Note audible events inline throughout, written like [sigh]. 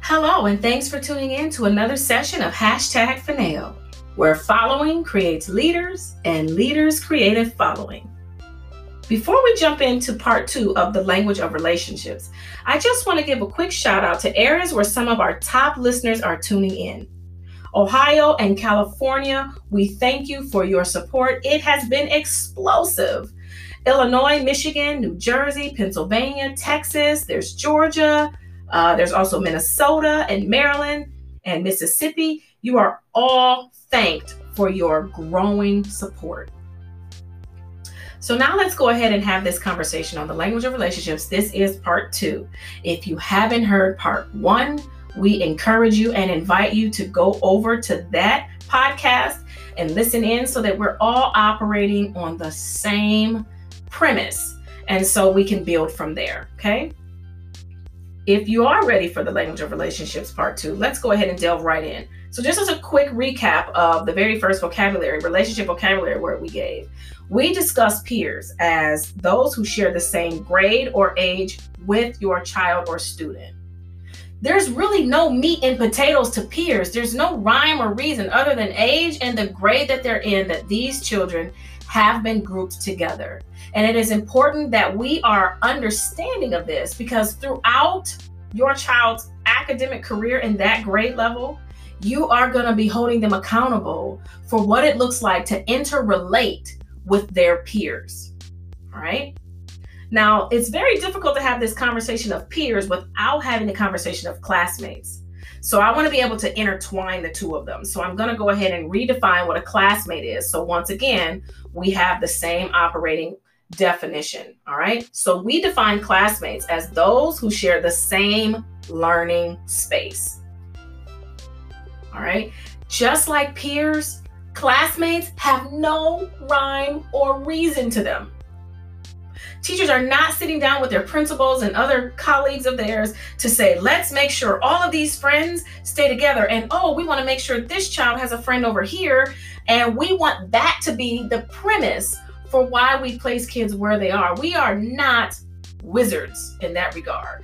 Hello, and thanks for tuning in to another session of Hashtag Finale, where following creates leaders and leaders create a following. Before we jump into part two of the language of relationships, I just want to give a quick shout out to areas where some of our top listeners are tuning in. Ohio and California, we thank you for your support. It has been explosive. Illinois, Michigan, New Jersey, Pennsylvania, Texas, there's Georgia, uh, there's also Minnesota and Maryland and Mississippi. You are all thanked for your growing support. So now let's go ahead and have this conversation on the language of relationships. This is part two. If you haven't heard part one, we encourage you and invite you to go over to that podcast and listen in so that we're all operating on the same premise. And so we can build from there. Okay. If you are ready for the language of relationships part two, let's go ahead and delve right in. So, just as a quick recap of the very first vocabulary, relationship vocabulary word we gave, we discussed peers as those who share the same grade or age with your child or student. There's really no meat and potatoes to peers. There's no rhyme or reason other than age and the grade that they're in that these children have been grouped together. And it is important that we are understanding of this because throughout your child's academic career in that grade level, you are going to be holding them accountable for what it looks like to interrelate with their peers. All right. Now, it's very difficult to have this conversation of peers without having the conversation of classmates. So, I want to be able to intertwine the two of them. So, I'm going to go ahead and redefine what a classmate is. So, once again, we have the same operating definition. All right. So we define classmates as those who share the same learning space. All right. Just like peers, classmates have no rhyme or reason to them. Teachers are not sitting down with their principals and other colleagues of theirs to say, let's make sure all of these friends stay together. And oh, we want to make sure this child has a friend over here. And we want that to be the premise for why we place kids where they are. We are not wizards in that regard.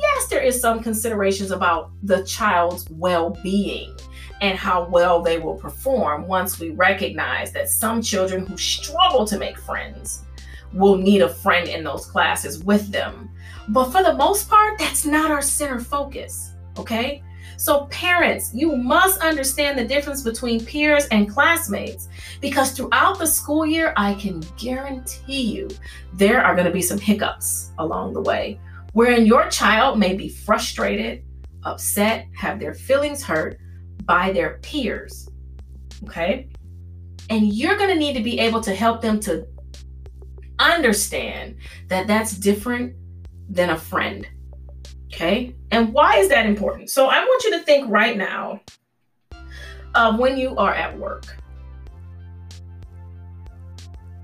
Yes, there is some considerations about the child's well-being and how well they will perform once we recognize that some children who struggle to make friends will need a friend in those classes with them. But for the most part, that's not our center focus, okay? So, parents, you must understand the difference between peers and classmates because throughout the school year, I can guarantee you there are going to be some hiccups along the way wherein your child may be frustrated, upset, have their feelings hurt by their peers. Okay? And you're going to need to be able to help them to understand that that's different than a friend. Okay. And why is that important? So I want you to think right now of when you are at work.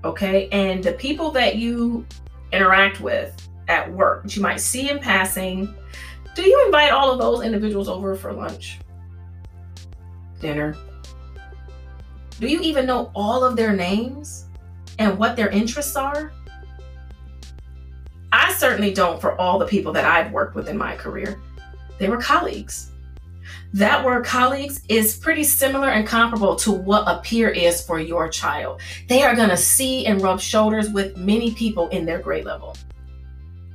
Okay. And the people that you interact with at work that you might see in passing, do you invite all of those individuals over for lunch, dinner? Do you even know all of their names and what their interests are? I certainly don't for all the people that I've worked with in my career. They were colleagues. That word colleagues is pretty similar and comparable to what a peer is for your child. They are going to see and rub shoulders with many people in their grade level.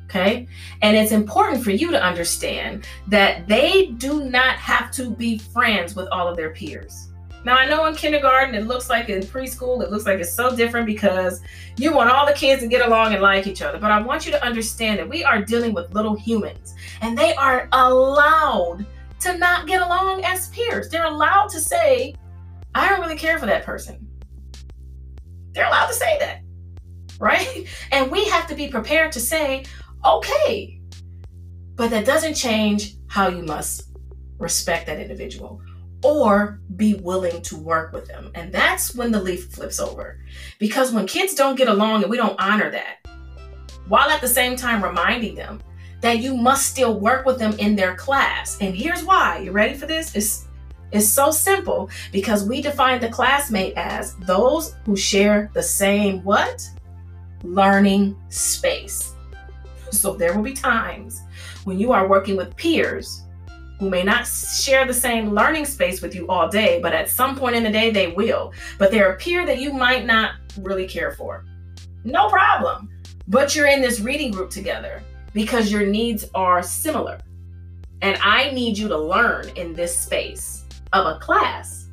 Okay. And it's important for you to understand that they do not have to be friends with all of their peers. Now, I know in kindergarten, it looks like in preschool, it looks like it's so different because you want all the kids to get along and like each other. But I want you to understand that we are dealing with little humans and they are allowed to not get along as peers. They're allowed to say, I don't really care for that person. They're allowed to say that, right? [laughs] And we have to be prepared to say, okay, but that doesn't change how you must respect that individual or be willing to work with them. And that's when the leaf flips over. Because when kids don't get along and we don't honor that, while at the same time reminding them that you must still work with them in their class. And here's why. You ready for this? It's it's so simple because we define the classmate as those who share the same what? Learning space. So there will be times when you are working with peers who may not share the same learning space with you all day, but at some point in the day they will. But they're a peer that you might not really care for. No problem. But you're in this reading group together because your needs are similar. And I need you to learn in this space of a class.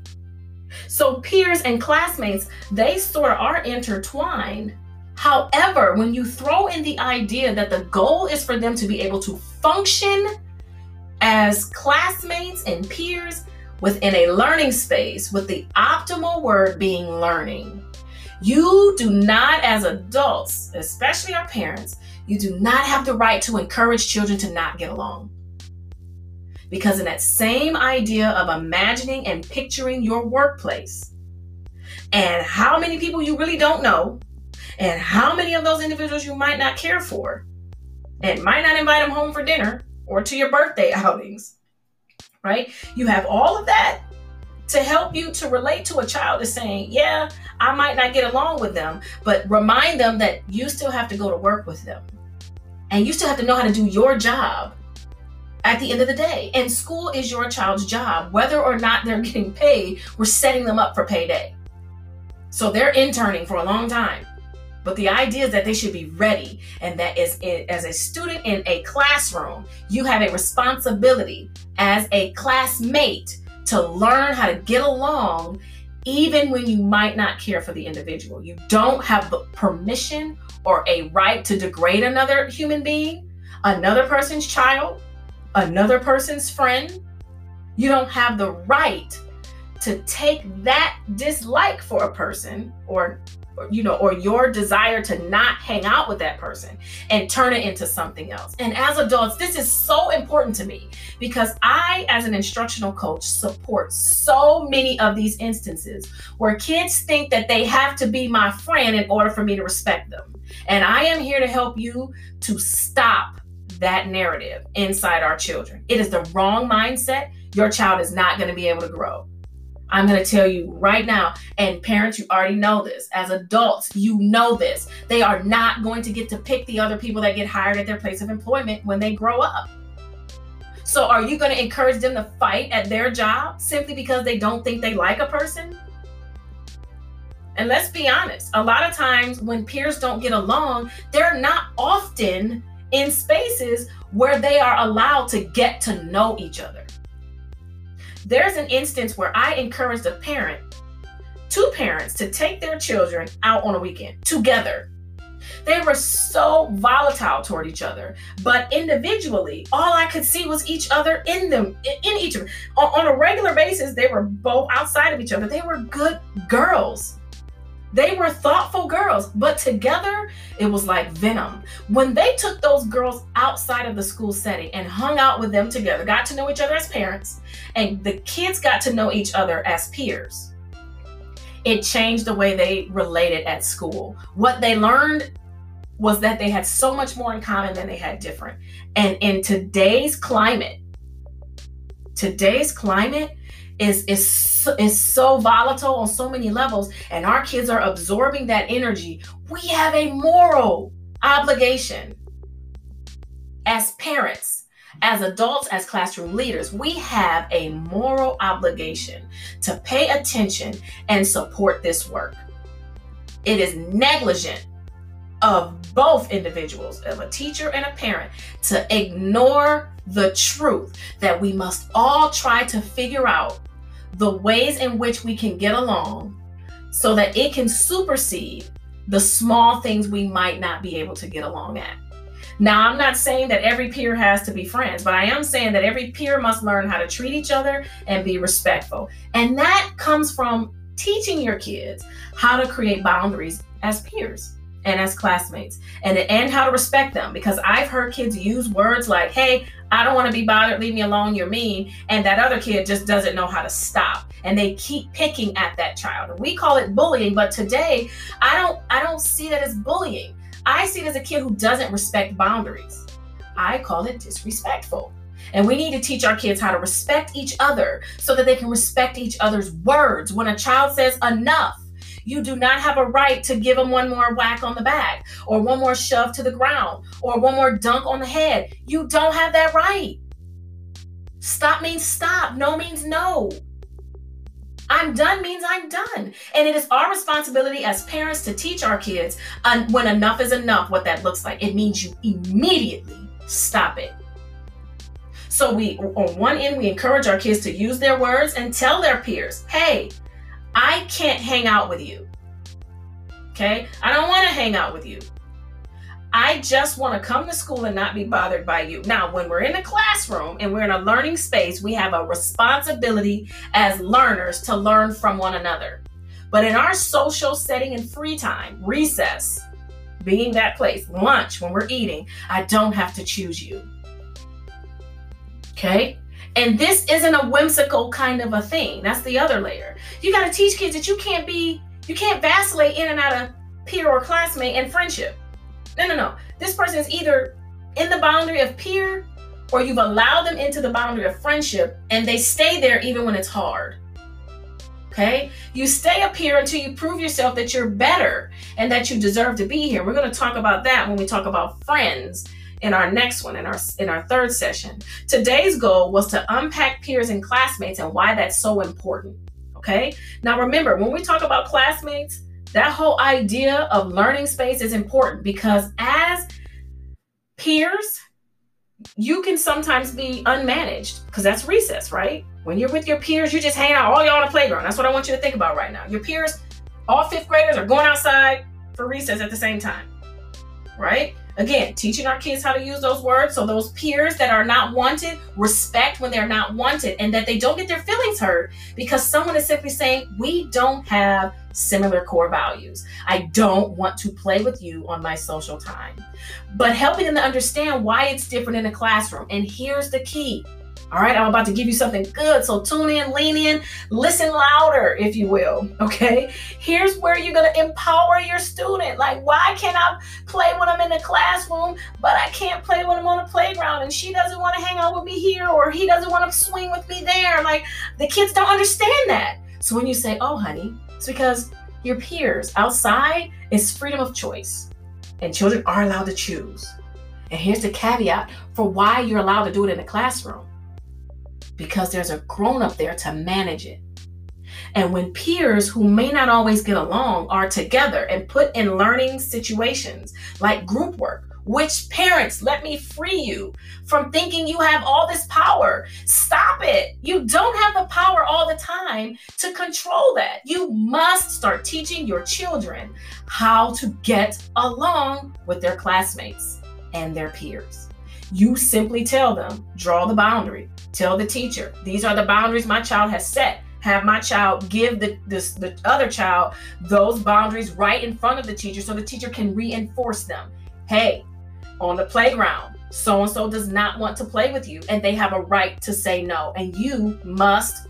So peers and classmates, they sort of are intertwined. However, when you throw in the idea that the goal is for them to be able to function as classmates and peers within a learning space, with the optimal word being learning, you do not, as adults, especially our parents, you do not have the right to encourage children to not get along. Because in that same idea of imagining and picturing your workplace and how many people you really don't know and how many of those individuals you might not care for and might not invite them home for dinner or to your birthday outings, right? You have all of that to help you to relate to a child is saying, yeah, I might not get along with them, but remind them that you still have to go to work with them. And you still have to know how to do your job at the end of the day. And school is your child's job. Whether or not they're [laughs] getting paid, we're setting them up for payday. So they're interning for a long time. But the idea is that they should be ready, and that as a student in a classroom, you have a responsibility as a classmate to learn how to get along, even when you might not care for the individual. You don't have the permission or a right to degrade another human being, another person's child, another person's friend. You don't have the right to take that dislike for a person or you know or your desire to not hang out with that person and turn it into something else and as adults this is so important to me because i as an instructional coach support so many of these instances where kids think that they have to be my friend in order for me to respect them and i am here to help you to stop that narrative inside our children. It is the wrong mindset. Your child is not going to be able to grow. I'm going to tell you right now, and parents, you already know this. As adults, you know this. They are not going to get to pick the other people that get hired at their place of employment when they grow up. So, are you going to encourage them to fight at their job simply because they don't think they like a person? And let's be honest, a lot of times when peers don't get along, they're not often in spaces where they are allowed to get to know each other. There's an instance where I encouraged a parent, two parents, to take their children out on a weekend together. They were so volatile toward each other, but individually, all I could see was each other in them, in each of them. On a regular basis, they were both outside of each other. They were good girls. They were thoughtful girls, but together it was like venom. When they took those girls outside of the school setting and hung out with them together, got to know each other as parents, and the kids got to know each other as peers, it changed the way they related at school. What they learned was that they had so much more in common than they had different. And in today's climate, today's climate, is is is so volatile on so many levels and our kids are absorbing that energy. We have a moral obligation as parents as adults as classroom leaders we have a moral obligation to pay attention and support this work. It is negligent of both individuals, of a teacher and a parent, to ignore the truth that we must all try to figure out the ways in which we can get along so that it can supersede the small things we might not be able to get along at. Now, I'm not saying that every peer has to be friends, but I am saying that every peer must learn how to treat each other and be respectful. And that comes from teaching your kids how to create boundaries as peers and as classmates and, and how to respect them because I've heard kids use words like, hey, I don't want to be bothered, leave me alone, you're mean. And that other kid just doesn't know how to stop. And they keep picking at that child. We call it bullying, but today I don't I don't see that as bullying. I see it as a kid who doesn't respect boundaries. I call it disrespectful. And we need to teach our kids how to respect each other so that they can respect each other's words. When a child says enough, You do not have a right to give them one more whack on the back, or one more shove to the ground, or one more dunk on the head. You don't have that right. Stop means stop. No means no. I'm done means I'm done. And it is our responsibility as parents to teach our kids uh, when enough is enough what that looks like. It means you immediately stop it. So we on one end we encourage our kids to use their words and tell their peers, "Hey, I can't hang out with you." Okay? I don't want to hang out with you. I just want to come to school and not be bothered by you. Now, when we're in a classroom and we're in a learning space, we have a responsibility as learners to learn from one another. But in our social setting and free time, recess, being that place, lunch, when we're eating, I don't have to choose you. Okay? And this isn't a whimsical kind of a thing. That's the other layer. You got to teach kids that you can't be, you can't vacillate in and out of peer or classmate and friendship. No, no, no. This person is either in the boundary of peer or you've allowed them into the boundary of friendship and they stay there even when it's hard. Okay? You stay up here until you prove yourself that you're better and that you deserve to be here. We're going to talk about that when we talk about friends in our next one in our in our third session. Today's goal was to unpack peers and classmates and why that's so important. Okay? Now remember, when we talk about classmates, that whole idea of learning space is important because as peers, you can sometimes be unmanaged because that's recess, right? When you're with your peers, you just hang out, all y'all on the playground. That's what I want you to think about right now. Your peers, all fifth graders are going outside for recess at the same time, right? Again, teaching our kids how to use those words so those peers that are not wanted respect when they're not wanted and that they don't get their feelings hurt because someone is simply saying, We don't have similar core values. I don't want to play with you on my social time. But helping them to understand why it's different in the classroom. And here's the key all right, I'm about to give you something good. So tune in, lean in, listen louder, if you will. [laughs] Okay. Here's where you're going to empower your student. Like, why can't I play when I'm in the classroom, but I can't play when I'm on the playground? And she doesn't want to hang out with me here, or he doesn't want to swing with me there. Like, the kids don't understand that. So when you say, oh, honey, it's because your peers outside is freedom of choice, and children are allowed to choose. And here's the caveat for why you're allowed to do it in the classroom because there's a grown up there to manage it. And when peers who may not always get along are together and put in learning situations like group work, which parents, let me free you from thinking you have all this power. Stop it. You don't have the power all the time to control that. You must start teaching your children how to get along with their classmates and their peers. You simply tell them, draw the boundary. Tell the teacher, these are the boundaries my child has set. Have my child give the, this, the other child those boundaries right in front of the teacher so the teacher can reinforce them. Hey, on the playground, so and so does not want to play with you, and they have a right to say no. And you must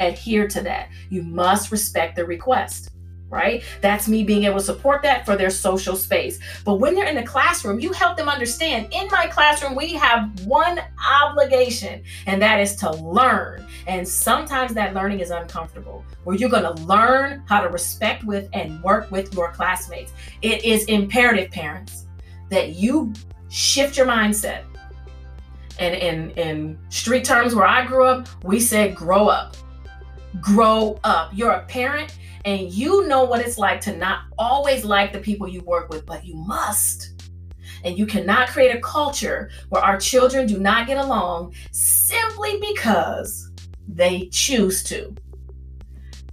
adhere to that. You must respect the request right? That's me being able to support that for their social space. But when they're in the classroom, you help them understand in my classroom, we have one obligation, and that is to learn. And sometimes that learning is uncomfortable, where you're going to learn how to respect with and work with your classmates. It is imperative, parents, that you shift your mindset. And in, in street terms where I grew up, we said grow up. Grow up. You're a parent and you know what it's like to not always like the people you work with, but you must. And you cannot create a culture where our children do not get along simply because they choose to.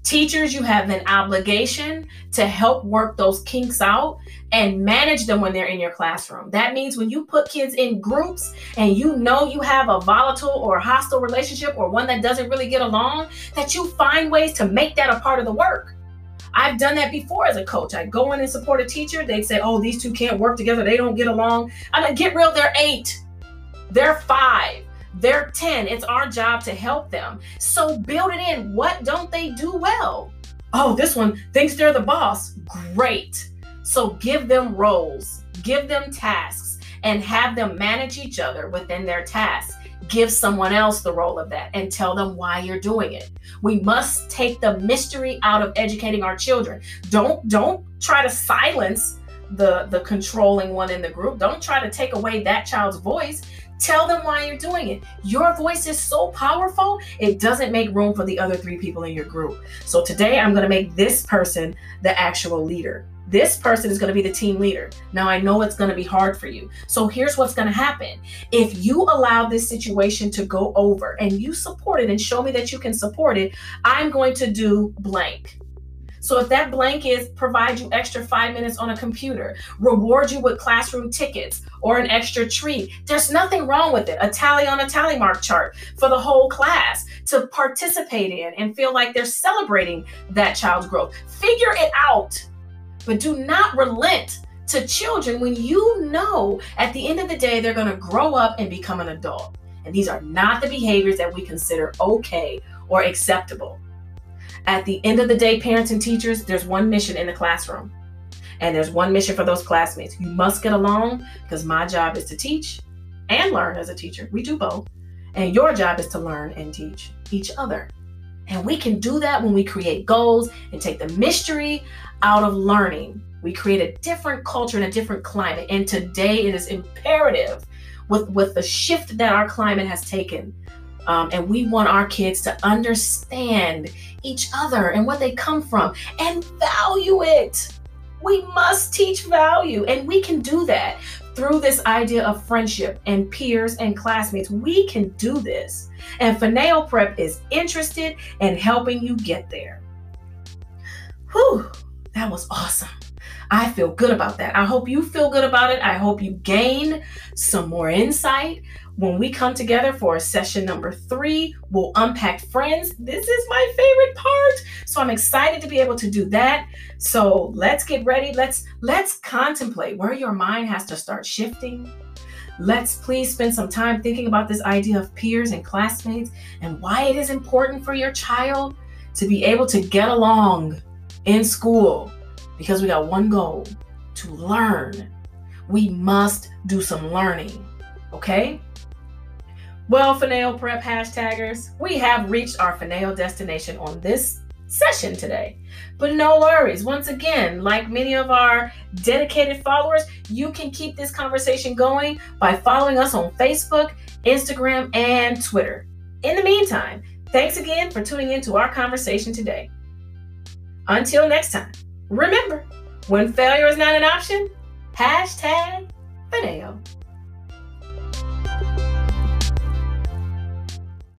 Teachers, you have an obligation to help work those kinks out and manage them when they're in your classroom. That means when you put kids in groups and you know you have a volatile or hostile relationship or one that doesn't really get along, that you find ways to make that a part of the work. I've done that before as a coach. I go in and support a teacher. They'd say, oh, these two can't work together. They don't get along. I'm like, get real, they're eight. They're five. They're 10. It's our job to help them. So build it in. What don't they do well? Oh, this one thinks they're the boss. Great. So give them roles, give them tasks, and have them manage each other within their tasks. Give someone else the role of that and tell them why you're doing it. We must take the mystery out of educating our children. Don't don't try to silence the the controlling one in the group. Don't try to take away that child's voice. Tell them why you're doing it. Your voice is so powerful, it doesn't make room for the other three people in your group. So today I'm going to make this person the actual leader. This person is going to be the team leader. Now, I know it's going to be hard for you. So, here's what's going to happen. If you allow this situation to go over and you support it and show me that you can support it, I'm going to do blank. So if that blank is provide you extra five minutes on a computer, reward you with classroom tickets or an extra treat, there's nothing wrong with it. A tally on a tally mark chart for the whole class to participate in and feel like they're celebrating that child's growth. Figure it out, but do not relent to children when you know at the end of the day they're going to grow up and become an adult. And these are not the behaviors that we consider okay or acceptable. At the end of the day, parents and teachers, there's one mission in the classroom. And there's one mission for those classmates. You must get along because my job is to teach and learn as a teacher. We do both. And your job is to learn and teach each other. And we can do that when we create goals and take the mystery out of learning. We create a different culture and a different climate. And today it is imperative with, with the shift that our climate has taken um, and we want our kids to understand each other and what they come from and value it. We must teach value, and we can do that through this idea of friendship and peers and classmates. We can do this. And Fineo Prep is interested in helping you get there. Whew, that was awesome. I feel good about that. I hope you feel good about it. I hope you gain some more insight. When we come together for session number three, we'll unpack friends. This is my favorite part. So I'm excited to be able to do that. So let's get ready. Let's let's contemplate where your mind has to start shifting. Let's please spend some time thinking about this idea of peers and classmates and why it is important for your child to be able to get along in school because we got one goal to learn. We must do some learning, okay? Well, Fineo Prep hashtaggers, we have reached our Finale destination on this session today. But no worries. Once again, like many of our dedicated followers, you can keep this conversation going by following us on Facebook, Instagram, and Twitter. In the meantime, thanks again for tuning in to our conversation today. Until next time. Remember, when failure is not an option, hashtag Fineo.